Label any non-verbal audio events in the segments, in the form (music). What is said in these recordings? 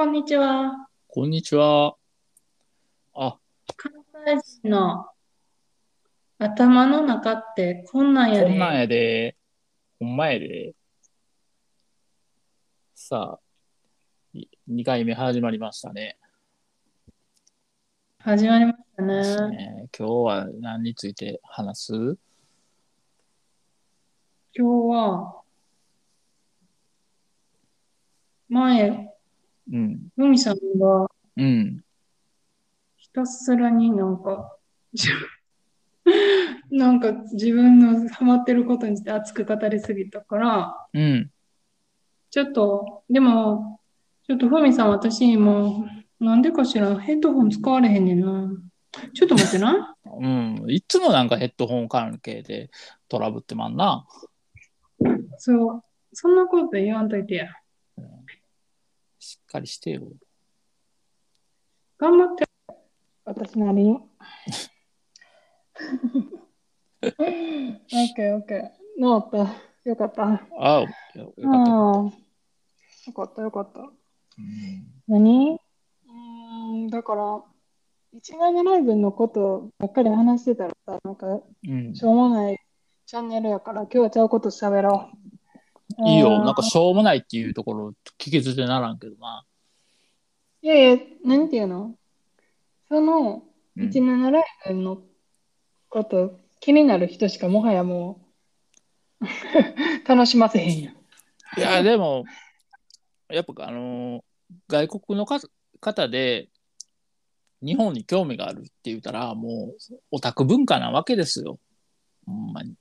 こんにちは。こんにちは。あ、関西人の頭の中ってこんなんやで。こんなんやで。ほんまやで。さあ、い2回目始まりましたね。始まりましたね。ね今日は何について話す？今日は、前、うん。ふみさんがうん。ひたすらになんか、じ (laughs) なんか自分のハマってることについて熱く語りすぎたから、うん。ちょっと、でも、ちょっとふみさん、私もう、なんでかしら、ヘッドホン使われへんねんな。ちょっと待ってな。(laughs) うん。いつもなんかヘッドホン関係でトラブってまんな。そう、そんなこと言わんといてや。しっかりしてよ。頑張って。私なりに。(laughs) オッケーオッケー。治った。よかった。ああよよかったよかったよかった。た。うん何？うーん、だから、17ライブのことばっかり話してたらさ、なんか、うんしょうもないチャンネルやから、今日はちゃうこと喋ろう。いいよ。うんなんかしょうもないっていうところ聞き捨てならんけどな。いやいや、何て言うの？そのうん17ライブのこと気になる人しかもはやもう楽しませへんやん。いや、でも、やっぱあのー外国のか方で日本に興味があるって言ったら、もうオタク文化なわけですよ。ほんまに。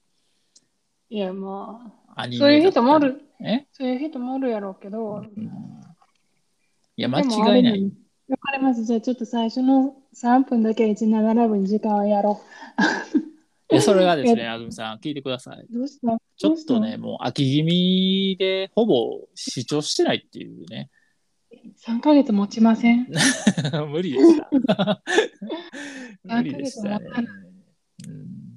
いや、まあ、アニメそういう人もおる。え、そういう人もおるやろうけど、うん、いや、間違いない。わかります。じゃあちょっと最初の3分だけ17ライブに時間をやろで (laughs) それがですね、あずみさん、聞いてください。う。どうした？ちょっとね、もう秋気味でほぼ視聴してないっていうね。3ヶ月持ちません。(laughs) 無理でした。(laughs) 無理でしたね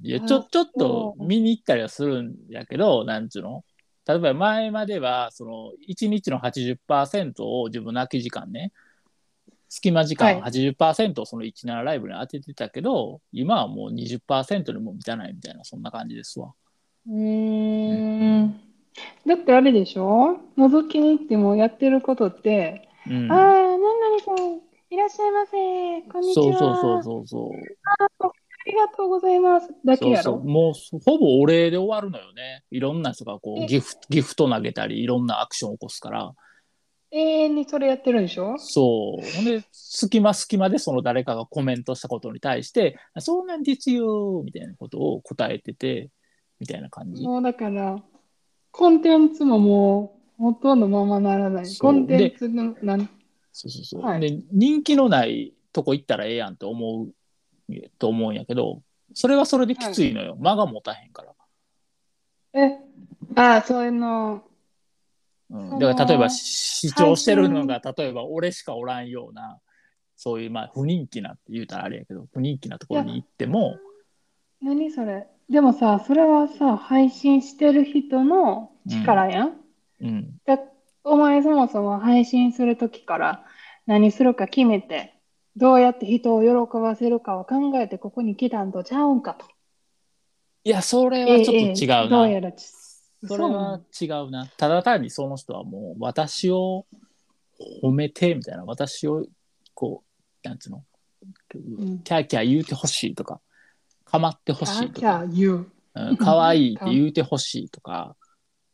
いやちょちょっと見に行ったりはするんやけど、なんちゅうの？例えば前まではその1日の80%を自分の空き時間ね隙間時間はい80%をその17ライブに当ててたけど、今はもう20%にも満たないみたいなそんな感じですわ。うーん。だってあれでしょ？覗きに行ってもやってることって、うん、ああ、何々さん、いらっしゃいませ。こんにちは。そうそうそうそうそう。ありがとうございます。だけやろ？そうそうもうほぼお礼で終わるのよね。いろんな人がこえ？うギフギフト投げたりいろんなアクションを起こすから。永遠にそれやってるでしょ？そう。ほんで、隙間隙間でその誰かがコメントしたことに対して、あそうなんですよ、みたいなことを答えてて、みたいな感じ。もうだから、コンテンツももうほとんどままならない。コンテンツのなんそうそうそう。はいで、人気のないとこ行ったらええやんって思う、と思うんやけど、それはそれできついのよ。間が持たへんから。え、ああ、そういうの、うん、だから例えば視聴してるのが例えば俺しかおらんようなそういうまあ不人気なって言うたらあれやけど不人気なところに行っても何それでもさ、それはさ、配信してる人の力やん。うんだお前そもそも配信するときから何するか決めて、どうやって人を喜ばせるかを考えてここに来たんとちゃうんかと。いやそれはちょっと違うええな、どうやらち、それは違うな。ただ単にその人はもう私を褒めてみたいな私をこうなんつうの？ん。キャーキャー言うてほしいとか構ってほしいとか。言う。うん可愛いって言うてほしいとか、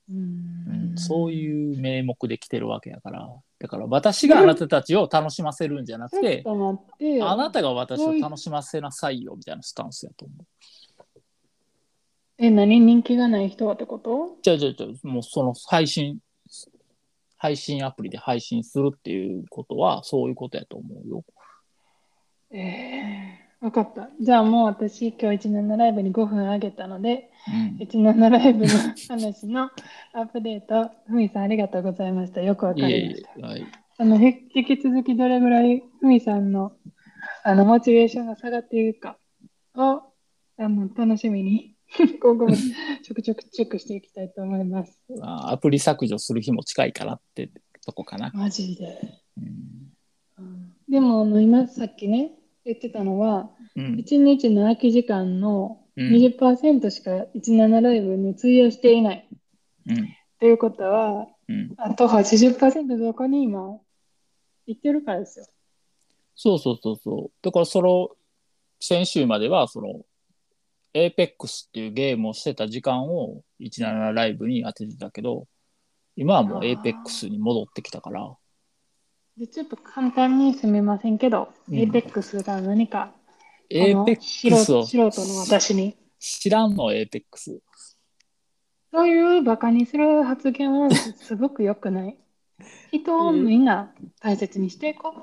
う (laughs) うんんそういう名目で来てるわけやからだから私があなたたちを楽しませるんじゃなくて。あなたが私を楽しませなさいよみたいなスタンスやと思う。え、何？人気がない人はってこと？じゃあじゃあじゃあもうその配信配信アプリで配信するっていうことはそういうことやと思うよ。ええわかった。じゃあもう私今日17ライブに5分あげたので、うん、17ライブの話の (laughs) アップデート、ふみさんありがとうございました。よくわかいえいりました。え、はい、あの、へ引き続きどれぐらいふみさんのあのモチベーションが下がっているかをあの楽しみに (laughs) 今後もちょくちょくチェックしていきたいと思います。まあアプリ削除する日も近いかなってとこかな。マジで。うんでも、あの今さっきね、言ってたのは、うん1日の空き時間のうん20%しか17ライブに費やしていない。うんということは、うんあと80%どこに今行ってるからですよ。そうそうそうそう。だからその先週まではその APEX っていうゲームをしてた時間を17ライブに当ててたけど、今はもう APEX に戻ってきたから、でちょっと簡単にすみませんけど、うん APEX が何か、あの素 APEX を人素人の私に。知らんの APEX。そういうバカにする発言はすごく良くない。(laughs) 人をみんな大切にしていこ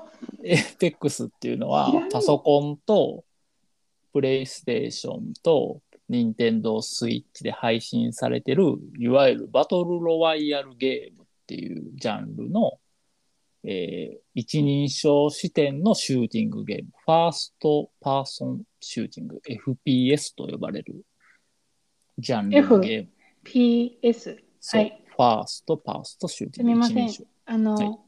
う。APEX っていうのはパソコンとプレイステーションと任天堂スイッチで配信されてるいわゆるバトルロワイヤルゲームっていうジャンルの、えー一人称視点のシューティングゲームファーストパーソンシューティング FPS と呼ばれるジャンルのゲーム PS。そうはい。 first person shooting すみません一人称。あの、はい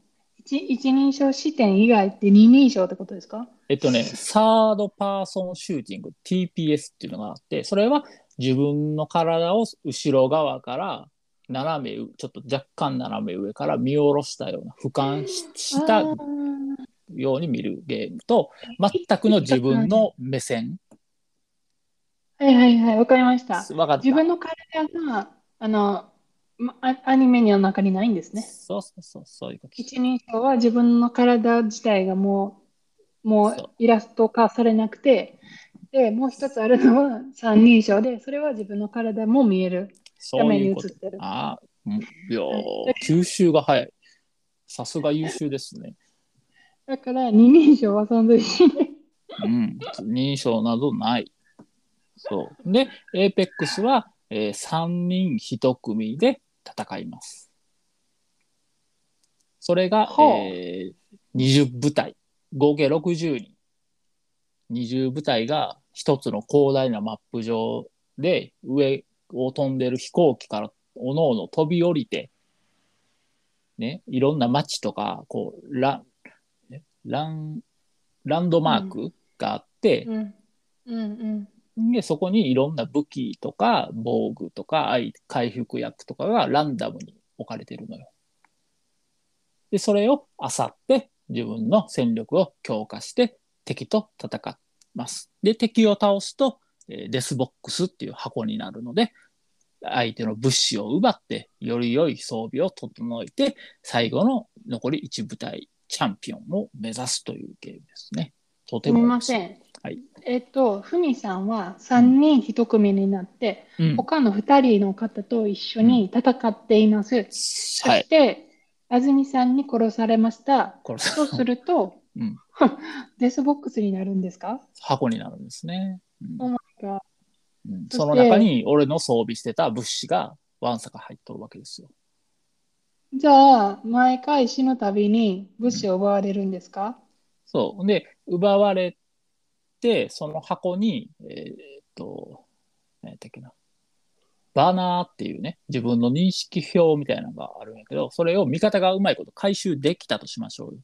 一一人称視点以外って二人称ってことですか？えっとね、サードパーソンシューティング、TPS っていうのがあって、それは自分の体を後ろ側から斜め上、ちょっと若干斜め上から見下ろしたような、俯瞰ししたように見るゲームと、全くの自分の目線。はいはいはい、わかりました。わかった。自分の体が、あの、まアアニメの中にないんですね。そうそうそう、そういうこと。一人称は自分の体自体がもう、もうイラスト化されなくて、で、もう一つあるのは三人称で、それは自分の体も見えるそういうこと。ああ、うんいや吸収が早い。さすが優秀ですね。だから二人称は存在しない。うん、認証などない。そう。で、APEX は、えー3人1組で戦います。それが、えー20部隊、合計60人。20部隊が一つの広大なマップ上で上を飛んでる飛行機からおのおの飛び降りて、ね、いろんな街とか、こう、ラン、ラン、ランドマークがあって、うん。うんうん。で、そこにいろんな武器とか防具とか愛回復薬とかがランダムに置かれてるのよ。で、それを漁って自分の戦力を強化して敵と戦います。で、敵を倒すと、えーデスボックスっていう箱になるので、相手の物資を奪って、より良い装備を整えて、最後の残り1部隊、チャンピオンを目指すというゲームですね。とても。すみません。はい。えっと、ふみさんは三人一組になって、うん。他の二人の方と一緒に戦っています。そはいし。て、安住さんに殺されました。そうすると、うん (laughs) death box になるんですか？箱になるんですね。うんうんその中に俺の装備してた物資がわんさか入っとるわけですよ。じゃあ、毎回死ぬたびに物資を奪われるんですか？そう。で、奪われて、その箱に、えーっと、何やったっけな。バナーっていうね、自分の認識表みたいなのがあるんやけど、それを味方がうまいこと回収できたとしましょうよ。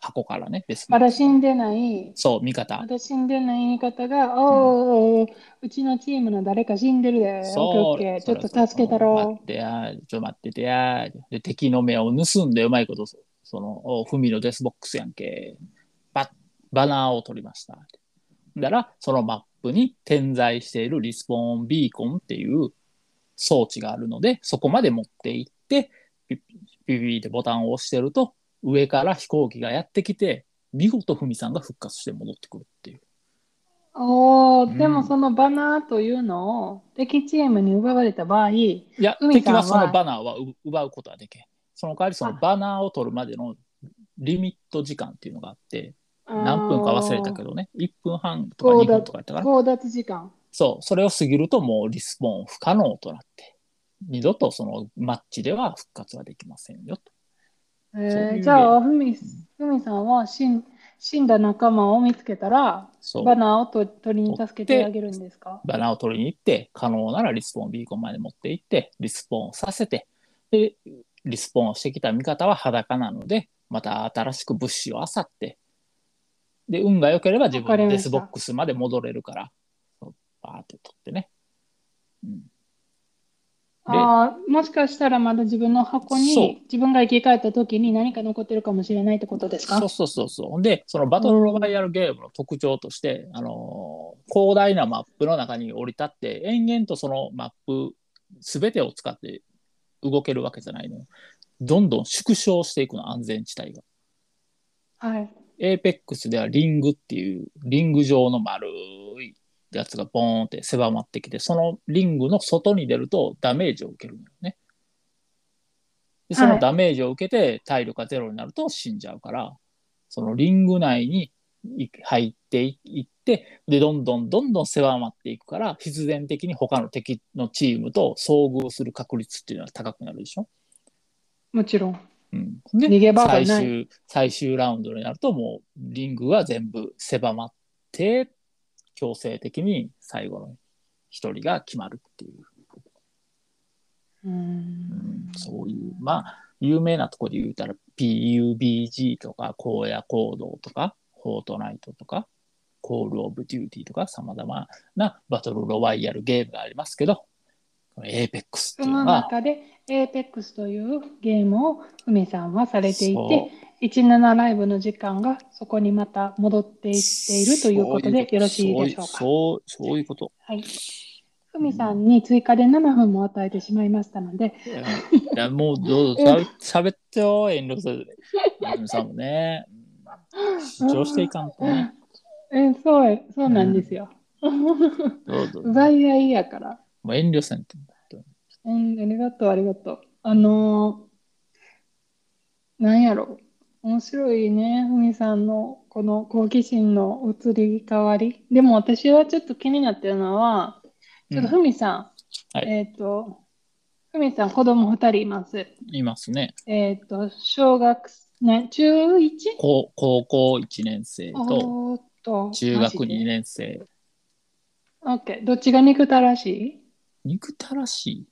箱からね、ですまだ死んでない、そう、味方ま。だ死んでない味方が、おー、うちのチームの誰か死んでるで、オッケーオッケー、ちょっと助けた待ろってや、ちょ待っててや。で、敵の目を盗んでうまいこと、その、おふみのデスボックスやんけ。ババナーを取りました。だから、そのマップに点在しているリスポーンビーコンっていう装置があるので、そこまで持って行って、ピッピッピッピッってボタンを押してると、上から飛行機がやってきて、見事ふみさんが復活して戻ってくるっていう。おー、うんでもそのバナーというのを敵チームに奪われた場合、いや、敵はそのバナーはう奪うことはできへん。その代わりそのバナーを取るまでのリミット時間っていうのがあって、何分か忘れたけどね、1分半とか2分とかやったかな。強奪時間。そう、それを過ぎるともうリスポーン不可能となって、二度とそのマッチでは復活はできませんよと。えーじゃあ、ふみ、ふみさんは死ん死んだ仲間を見つけたら。バナーをと取りに助けてあげるんですかバナーを取りに行って、可能ならリスポーンビーコンまで持って行って、リスポーンさせて、で、 respawn してきた味方は裸なので、また新しく物資を漁って、で、運が良ければ自分の death box まで戻れるから、バーって取ってね。うん、ああ、もしかしたらまだ自分の箱に自分が生き返った時に何か残ってるかもしれないってことですか？そうそうそうそう。で、そのバトルロワイヤルゲームの特徴として、あのー広大なマップの中に降り立って、延々とそのマップ全てを使って動けるわけじゃないのよ。どんどん縮小していくの、安全地帯が。はい。エーペックスではリングっていうリング状の丸いやつがボーンって狭まってきてそのリングの外に出るとダメージを受けるのよね。でそのダメージを受けて体力がゼロになると死んじゃうからそのリング内にい入っていってでどんどんどんどん狭まっていくから必然的に他の敵のチームと遭遇する確率っていうのは高くなるでしょ？もちろん。うん、で逃げ場がない最終最終ラウンドになるともうリングが全部狭まって強制的に最後の一人が決まるっていう、うんん。そういうまあ有名なところで言うたら PUBG とか荒野行動とかフォートナイトとかコール・オブ・デューティーとかさまざまなバトルロワイヤルゲームがありますけどエーペックスってそのいうのは中で APEX というゲームをふみさんはされていて、17ライブの時間がそこにまた戻っていっているということでよろしいでしょうか？そうそういうこと。はい。ふみさんに追加で7分も与えてしまいましたので、いやもうどうぞしゃべってよ遠慮せず。泉さんもね、うん主張していかんとね。えそうそうなんですよ。どうぞ。奪い合いやから。もう遠慮せんと。うん、ありがとう、ありがとう。あのーなんやろ。面白いね、ふみさんのこの好奇心の移り変わり。でも私はちょっと気になってるのは、ちょっとふみさん、はいえっと、ふみさん子供2人います。いますね。えっと、小学、ね、中 1? 高高校1年生と中学2マジで？年生。オッケー。どっちが憎たらしい？憎たらしい？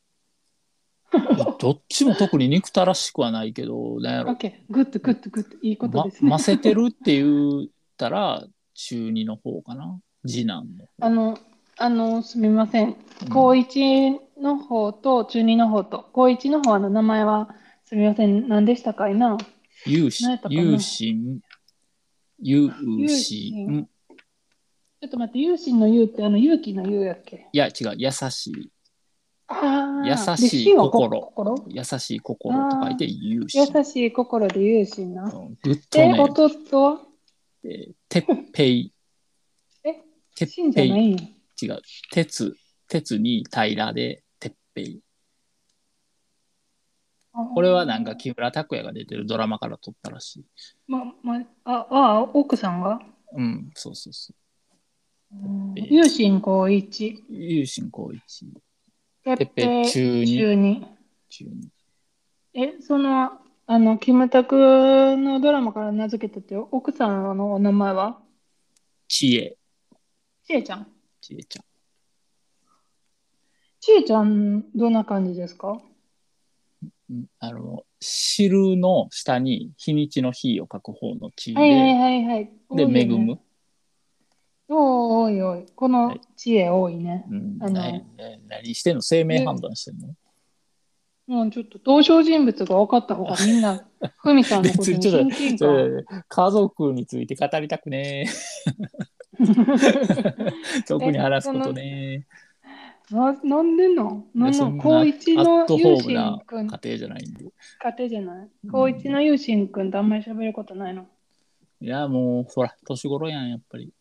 どっちも特に憎たらしくはないけど、なんやろ。オッケー。 good、good、good。いいことまですね。ませてるって言ったら中2の方かな。次男の。あの、あの、すみません。うん高1の方と中2の方と、高1の方の名前は、すみません。何でしたか？いな有何やったかな？心、有心、有有心心。ちょっと待って、勇心の勇って、あの、勇気の勇やっけ？いや、違う、優しい。ああ、優しいで心？優しい心と書いて有心。優しい心で勇心な。うんぐっとで、ね、弟？はえーてっぺい。え、てっぺい。違う。鉄、鉄に平らでてっぺい。これはなんか木村拓哉が出てるドラマから撮ったらしい。ま、ま、あ、あ、奥さんが？うん、そうそうそう。えー勇心高一。有心高一。ててっぺい中二。中二。中二。え、その、あの、キムタクのドラマから名付けたって、奥さんのお名前は？知恵。ちえちゃん。知恵ちゃん。ちえちゃん、どんな感じですか？うんあの、汁の下に日にちの日を書く方の知恵はいはいで、はいはい。多で、恵む。おいおいおい。このはい。知恵多いね。うん、あのなな何してんの？生命判断してんの？もうちょっと登場人物が分かった方がみんな、(laughs) ふみさんのことに別にちょっと親近そ感。れ家族について語りたくね。(laughs) え特に話すことね。ななんでなんなん。そ高一アのットホゆうーくん、家庭じゃないんで。家庭じゃない？高一のゆうしんくんとあんまり喋ることないの？いやもうほら年頃やんやっぱり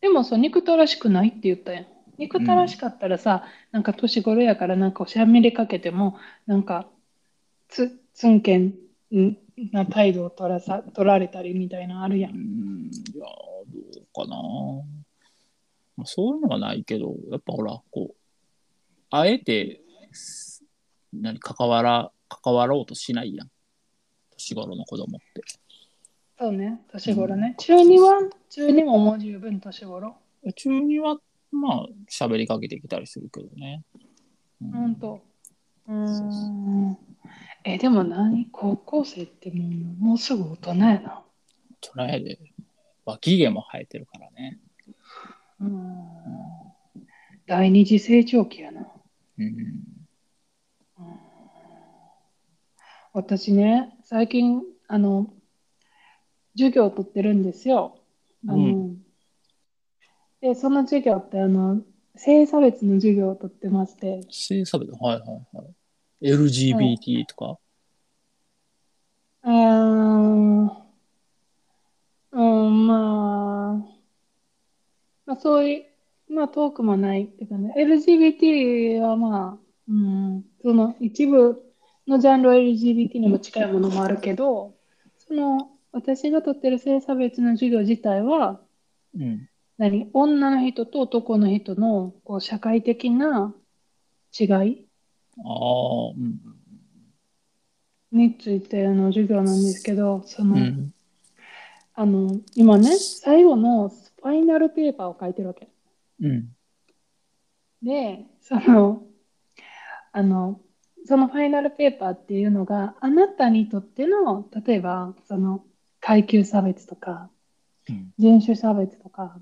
でもさ、憎たらしくないって言ったやん。憎たらしかったらさ、なんか年頃やからなんかおしゃべりかけても、なんかつ、つんけんな態度を取らさ取られたりみたいなのあるや。うんいやどうかなまあそういうのはないけどやっぱほらこうあえて何関わら関わろうとしないやん年頃の子供ってそうね、年頃ね。中2は、中2ももう十分年頃？中にはまあ喋りかけてきたりするけどね、うんほんと。うん。え、でも何？高校生ってもうもうすぐ大人やな。トライで脇毛も生えてるからね。うん。第二次成長期やな。うん。私ね、最近、あの、授業を取ってるんですよ。あの、うで、その授業って、あの、性差別の授業を取ってまして、性差別？はいはいはい。LGBT とか、うーん、うん、まあ、まあ、そういう、まあ、遠くもないっていうかね、LGBT はまあ、うん、その一部のジャンルは LGBT にも近いものもあるけど、その、私が取ってる性差別の授業自体は、うん。何女の人と男の人のこう社会的な違いああ、うん。についての授業なんですけど、その、うん。あの、今ね、最後のファイナルペーパーを書いてるわけ。うん。で、その、あの、そのファイナルペーパーっていうのがあなたにとっての、例えば、その、階級差別とか、うん。人種差別とか、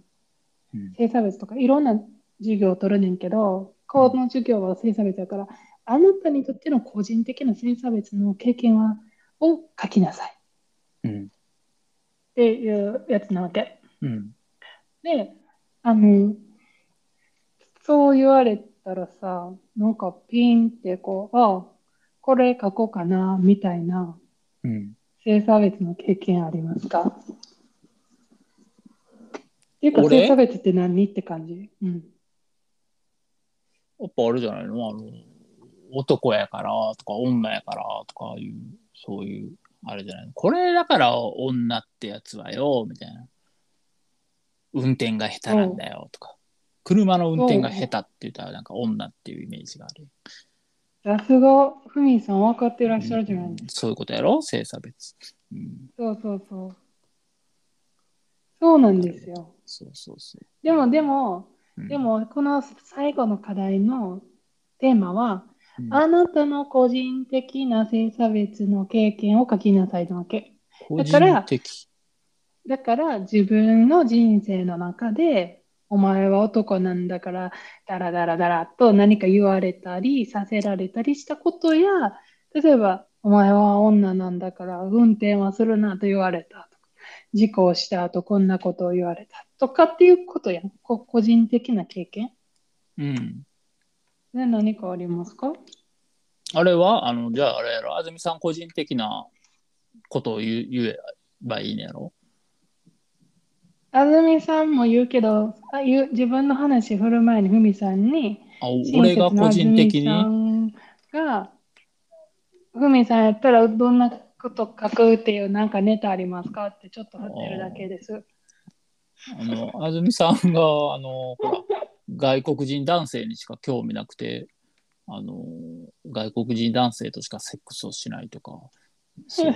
うん。性差別とかいろんな授業を取るねんけど、この授業は性差別だから、あなたにとっての個人的な性差別の経験はを書きなさいっうん。ていうやつなわけ。うん。で、あの、そう言われたらさ、なんかピンってこう、あ、これ書こうかな、みたいなうん。性差別の経験ありますか？っていうか、俺？性差別って何？って感じ。うん。やっぱあれじゃないの？あの、男やからとか女やからとかいう、そういう、あれじゃないの？これだから女ってやつはよ、みたいな。運転が下手なんだよとか。車の運転が下手って言ったらなんか女っていうイメージがある。さすが、ふみさん分かってらっしゃるじゃないうんですか。そういうことやろ？性差別。うん。そうそうそう。そうなんですよ。そうそうそでも、でも、う。うんで、も、この最後の課題のテーマは、うんあなたの個人的な性差別の経験を書きなさいなわけ。個だから人的。だから自分の人生の中で、お前は男なんだから、ダラダラダラと何か言われたりさせられたりしたことや、例えば、お前は女なんだから運転はするなと言われたとか、事故をした後こんなことを言われたとかっていうことやん。こ個人的な経験うん。で何かありますか？あれは、あの、じゃああれやろ、安住さん個人的なことを言えばいいねやろ安住さんも言うけど、あ言う自分の話振る前にふみさんに、あ、俺が個人的に？が、ふみさんやったらどんなこと書くっていうなんかネタありますかってちょっと振ってるだけです。あの、安住さんが、あの、外国人男性にしか興味なくて、あの、外国人男性としかセックスをしないとか、(laughs) そうい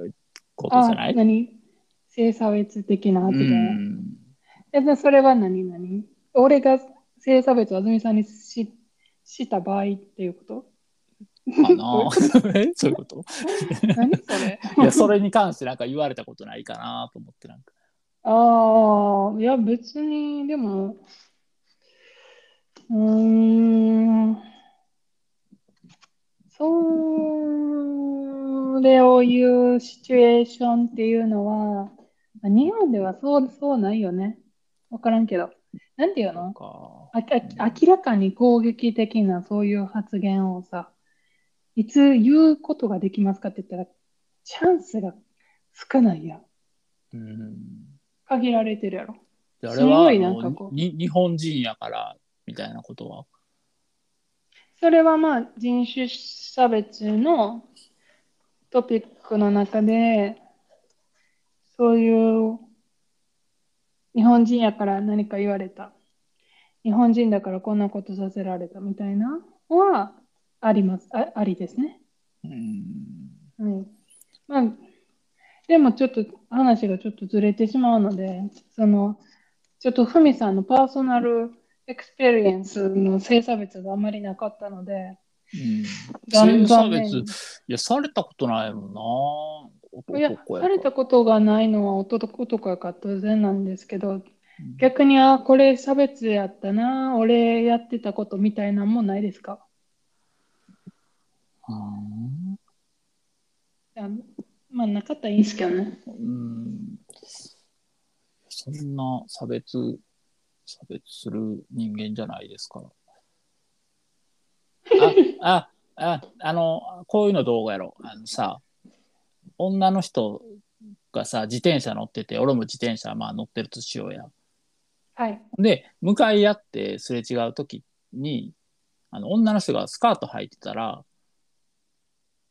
ういうことじゃない？何？性差別的な発う言。ん。えでそれは何何？俺が性差別を安住さんにしした場合っていうこと？かな (laughs) え (laughs) そういうこと？何それ？いや、それに関してなんか言われたことないかなと思って、なんか。ああ、いや別に、でも、うーん、それを言うシチュエーションっていうのは、まあ日本ではそう、そうないよね。わからんけど。なんていうの？ああ明らかに攻撃的なそういう発言をさ、いつ言うことができますかって言ったら、チャンスが少ないやん。うん。限られてるやろ。であれは、すごいあなんかこうのに日本人やから、みたいなことは？それはまあ人種差別のトピックの中で、そういう日本人やから何か言われた。日本人だからこんなことさせられたみたいなのはあります。あありですね。うん。はい。まあ、でもちょっと話がちょっとずれてしまうので、その、ちょっとふみさんの personal experience の性差別があまりなかったので、うん、残性差別、いや、されたことないもんな。いやされたことがないのは男とかやから当然なんですけどうん。逆にあこれ差別やったな俺やってたことみたいなのもないですか？うんあまあなかったらいいんですけどね。うん。そんな差別、差別する人間じゃないですか。ら。あ、あ、あ、あの、こういうのどうやろ。う。あのさ、女の人がさ、自転車乗ってて、俺も自転車まあ乗ってるとしようや。はいで、向かい合ってすれ違う時に、あの、女の人がスカート履いてたら、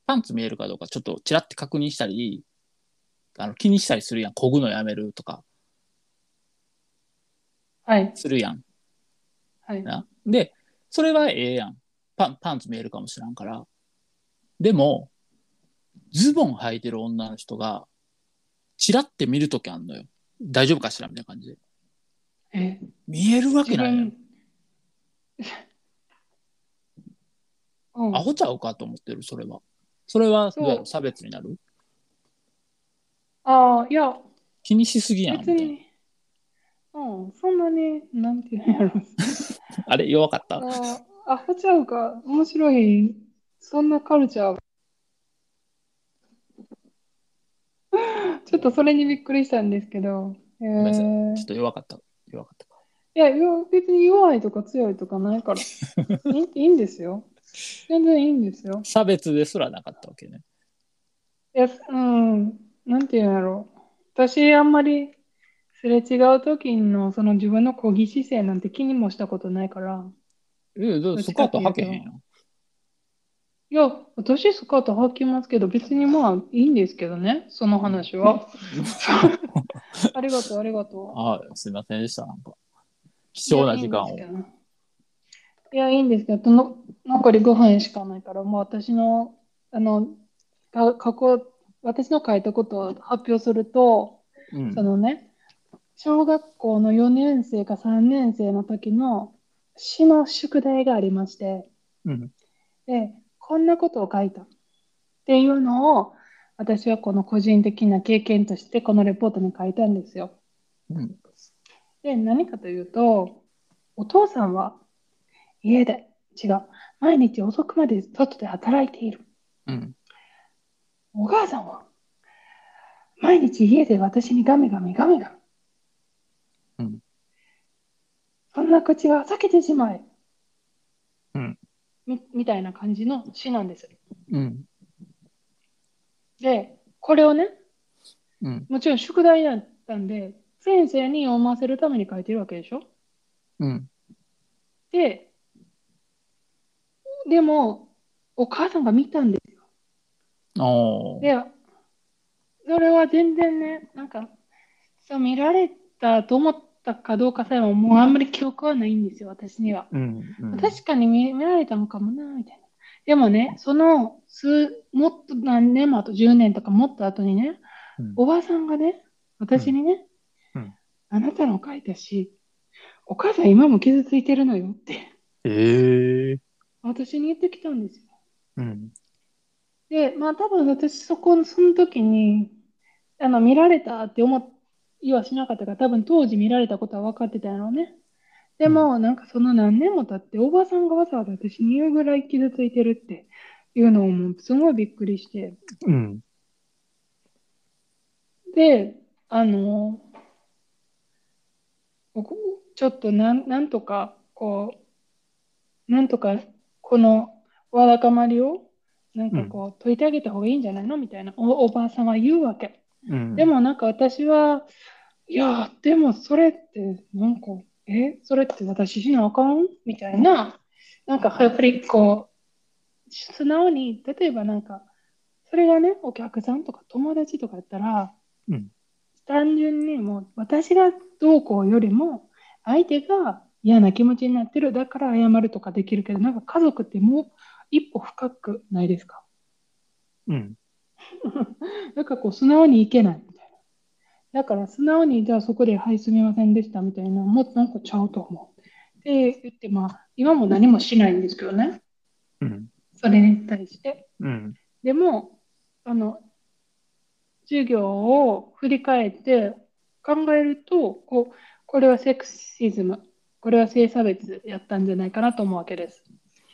パンツ見えるかどうかちょっとチラって確認したり、あの気にしたりするやん。こぐのやめるとかはいするやん。はいなで、それはええやん。パンパンツ見えるかもしらんから。でも、ズボン履いてる女の人が、チラって見るときあんのよ。大丈夫かしら？みたいな感じで。え？見えるわけ自ないやん。分うん。アホちゃうかと思ってる、それは。それはどう差別になる？ああいや。気にしすぎやん。別に。うんそんなになんていうんやろ。(laughs) あれ弱かった？あーアホちゃうか。面白い。そんなカルチャーちょっとそれにびっくりしたんですけど、えーちょっと弱かった。弱かったか。いや、よ別に弱いとか強いとかないから。(laughs) いいいいんですよ。全然いいんですよ。差別ですらなかったわけね。いや、うん、なんていうんやろう。私、あんまりすれ違う時のその自分の抗議姿勢なんて気にもしたことないから。え、だってスカート履けへんやん。いや、私スカート履きますけど、別にまあいいんですけどね、その話は。(laughs) ありがとう、ありがとう。あすいませんでした。なんか貴重な時間を。いやいいんですけどの残り5分しかないから、もう私の、あの、か過去、私の書いたことを発表すると、うんそのね、小学校の4年生か3年生の時の詩の宿題がありまして、うんで、こんなことを書いたっていうのを、私はこの個人的な経験としてこのレポートに書いたんですよ。うんで、何かというと、お父さんは家で、違う、毎日遅くまで外で働いている。うんお母さんは毎日家で私にガミガミガミガミ。うんそんな口は避けてしまえ。うんみみたいな感じの詩なんです。うん。で、これをね、うん。もちろん宿題だったんで、先生に読ませるために書いてるわけでしょ？うん。で、でも、お母さんが見たんですよ。で、それは全然ね、なんか、そう見られたと思ったかどうかさえも、もうあんまり記憶はないんですよ、私には。うんうん。確かに見見られたのかもな、みたいな。でもね、その数、もっと何年もあと10年とかもっと後にね、うん。おばさんがね、私にね、うん。うん。あなたの書いたし、お母さん今も傷ついてるのよって、ええ私に言ってきたんですよ。うん。で、まあ多分私そこ、その時に、あの、見られたって思いはしなかったから、多分当時見られたことは分かってたやろうね。でも、なんかその何年も経って、おばさんがわざわざ私に言うぐらい傷ついてるっていうのをもうすごいびっくりして。うんで、あの、ちょっとなん、なんとか、こう、なんとか、このわだかまりを、なんかこう、解いてあげた方がいいんじゃないの？みたいな、お、おばあさんは言うわけ。うん。でもなんか私は、いや、でもそれって、なんか、え、それって私しなあかん？みたいな、なんかやっぱりこう、素直に、例えばなんか、それがね、お客さんとか友達とかやったら、うん。単純にもう私がどうこうよりも、相手が嫌な気持ちになってる、だから謝るとかできるけど、なんか家族ってもう一歩深くないですか？うん (laughs) なんかこう素直にいけないみたいな。だから素直にじゃあそこで、はい、すみませんでしたみたいな、もっとなんかちゃうと思う。って言って、まあ、今も何もしないんですけどね。うんそれに対して。うん。でも、あの、授業を振り返って考えると、こう、これはセクシズム、これは性差別やったんじゃないかなと思うわけです。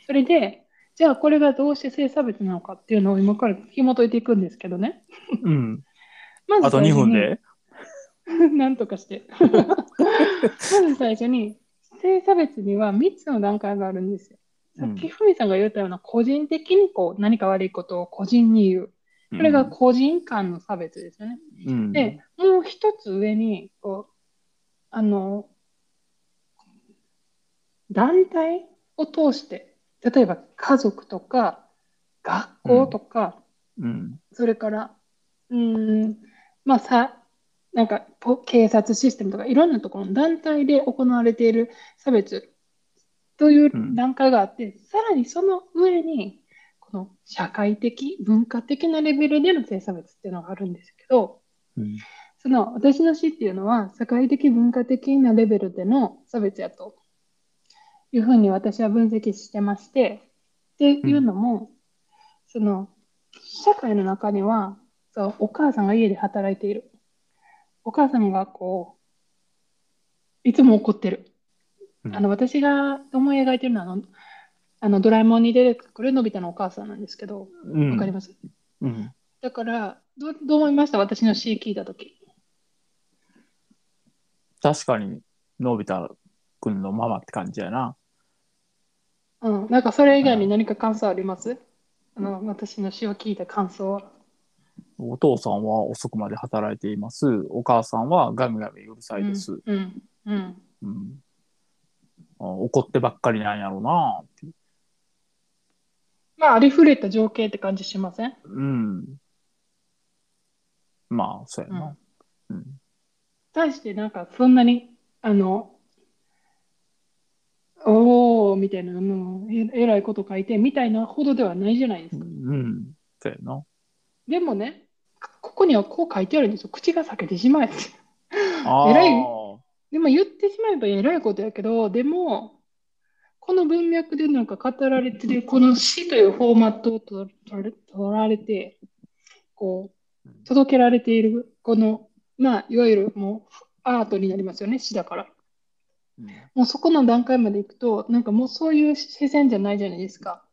それで、じゃあこれがどうして性差別なのかっていうのを今から紐解いていくんですけどね。うん。まずあと2分で？(laughs) なんとかして。まず最初に、性差別には3つの段階があるんですよ。さっきふみさんが言ったような個人的にこう何か悪いことを個人に言う。これが個人間の差別ですよね。うん、で、もう一つ上に、こう、あの、団体を通して、例えば家族とか学校とか、うん。それから、うーん、まあさ、なんかポ警察システムとかいろんなところの団体で行われている差別といううん段階があって、さらにその上に、この社会的、文化的なレベルでの性差別っていうのがあるんですけど、うん。その私の死っていうのは社会的文化的なレベルでの差別やというふうに私は分析してましてっていうのも、その社会の中にはそうお母さんが家で働いている。お母さんがこういつも怒ってる。うん。あの私が思い描いてるのはあのあのドラえもんに出てくるのび太のお母さんなんですけどうん。わかります、うん。だからどうどう思いました？私の詩聞いたとき確かに、のび太くんのママって感じやな。うん、なんかそれ以外に何か感想あります？あの私の詩を聞いた感想は。お父さんは遅くまで働いています。お母さんはガミガミうるさいです。うん。うん。うんあ怒ってばっかりなんやろうなって。まあ、ありふれた情景って感じしません？うん。まあ、そうやうんな。。うん。対してなんかそんなに、あの、おーみたいなの、ええらいこと書いてみたいなほどではないじゃないですうか。ん。そうやな。でもね、ここにはこう書いてあるんですよ。口が裂けてしまえって。あいでも言ってしまえばえらいことやけど、でも、この文脈でなんか語られてる、この詩というフォーマットを取取れ取られて、こう、届けられている、この、まあ、いわゆるもうアートになりますよね、詩だから。うんもうそこの段階まで行くと、なんかもうそういう視線じゃないじゃないですか。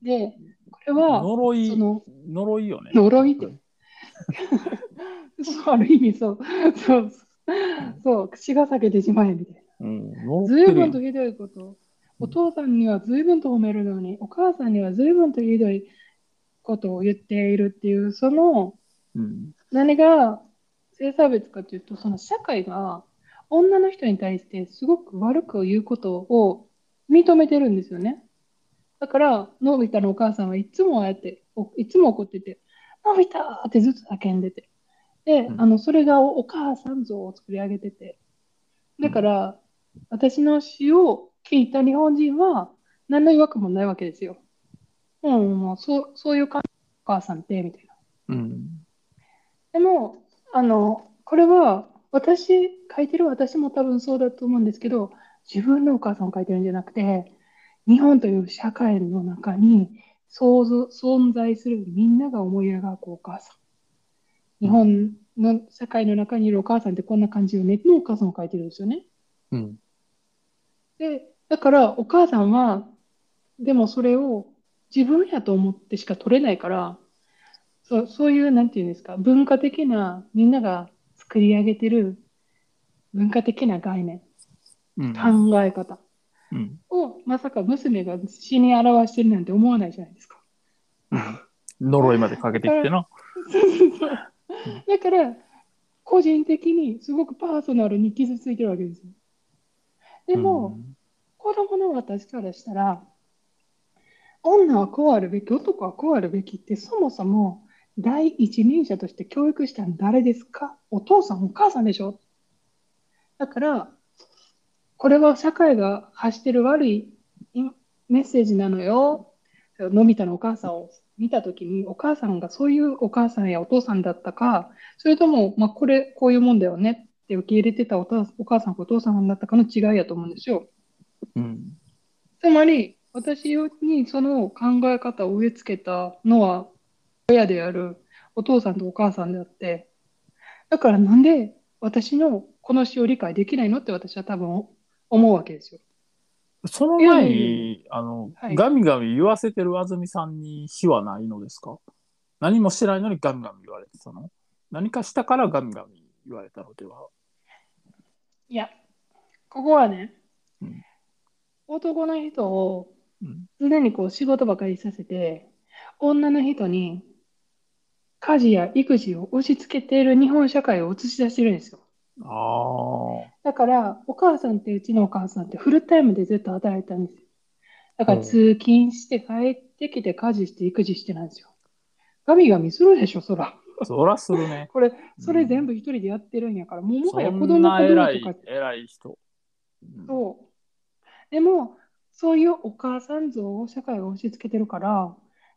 で、これは、呪いそ、の、呪いよね。呪いって。(laughs) そう、ある意味そう。そう。そう、口が裂けてしまえみたいな。ずいぶんとひどいこと。お父さんにはずいぶんと褒めるのに、お母さんにはずいぶんとひどいことを言っているっていう、そのうん。何が性差別かというと、その社会が女の人に対してすごく悪く言うことを認めてるんですよね。だから、のび太のお母さんはいつもああやって、おいつも怒ってて、のび太ってずっと叫んでて。で、うんあの、それがおお母さん像を作り上げてて。だから、私の詩を聞いた日本人は何の違和感もないわけですよ。うん、もうそうそういう感じ、お母さんって、みたいな。うん。でも、あの、これは、私、書いてる私も多分そうだと思うんですけど、自分のお母さんを書いてるんじゃなくて、日本という社会の中に想像存在するみんなが思い描くお母さん。日本の社会の中にいるお母さんってこんな感じよねのお母さんを書いてるんですよね。うん。で、だからお母さんは、でもそれを自分やと思ってしか取れないから、そう、そういう、なんていうんですか、文化的な、みんなが作り上げてる文化的な概念、うん。考え方うん。を、まさか娘が詩に表してるなんて思わないじゃないですか。(laughs) 呪いまでかけてきてな。だから、個人的にすごくパーソナルに傷ついてるわけですよ。でも、子供の私からしたら、女はこうあるべき、男はこうあるべきって、そもそも第一人者として教育したの誰ですか？お父さん、お母さんでしょ？だから、これは社会が発してる悪いメッセージなのよ。のび太のお母さんを見たときに、お母さんがそういうお母さんやお父さんだったか、それとも、まあ、これ、こういうもんだよねって受け入れてたお父お母さんかお父さんだったかの違いやと思うんですよ。うん。つまり、私にその考え方を植え付けたのは親であるお父さんとお母さんであって、だからなんで私のこの詩を理解できないのって私は多分思うわけですよ。その前に、あの、はい。ガミガミ言わせてる安住さんに非はないのですか？何もしてないのにガミガミ言われてたの？何かしたからガミガミ言われたのでは？いや、ここはね、うん。男の人をうん。常にこう仕事ばかりさせて、女の人に家事や育児を押し付けている日本社会を映し出してるんですよ。ああ。だから、お母さんってうちのお母さんってフルタイムでずっと働いてたんですよ。だからうん通勤して帰ってきて家事して育児してなんですよ。ガミガミするでしょ、そら。そらするね。(laughs) これ、それ全部一人でやってるんやから、もうもはや子そ供んな偉い子供とか、偉い人。うんそう。でも、そういうお母さん像を社会が押し付けてるから、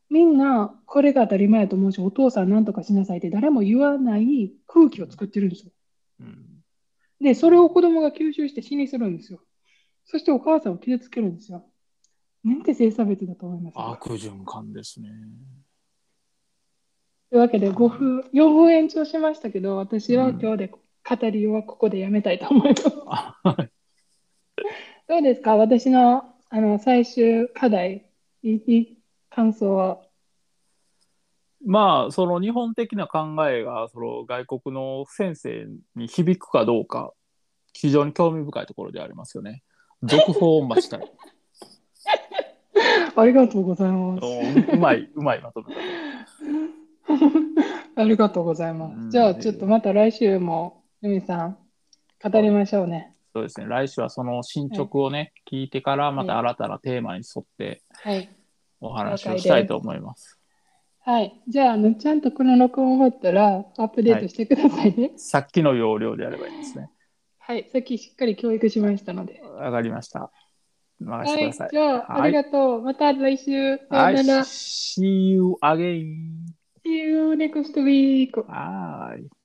みんなこれが当たり前だと思うし、お父さんなんとかしなさいって誰も言わない空気を作ってるんですよ。うんで、それを子供が吸収して死にするんですよ。そしてお母さんを傷つけるんですよ。なんて性差別だと思いますか？悪循環ですね。というわけで5分、4分延長しましたけど、私は今日で語りはここでやめたいと思います。(laughs) どうですか？私のあの最終課題、いい感想は？まあ、その日本的な考えが、その外国の先生に響くかどうか、非常に興味深いところでありますよね。続報を待ちたい。ありがとうございます。ううまい、うまいまとめ方。ありがとうございます。うん (laughs) じゃあ、ちょっとまた来週も、ゆみさん、語りましょうね。そうですね。来週はその進捗をね、聞いてから、また新たなテーマに沿ってはい。お話をしたいと思います。はい。じゃあ、あのちゃんとこの録音終わったら、アップデートしてくださいね。さっきの要領でやればいいですね。はい。さっきしっかり教育しましたので。わかりました。任せはい。てください。じゃあ、はいありがとう。また来週。さはい。よなら。See you again. See you next week. はい。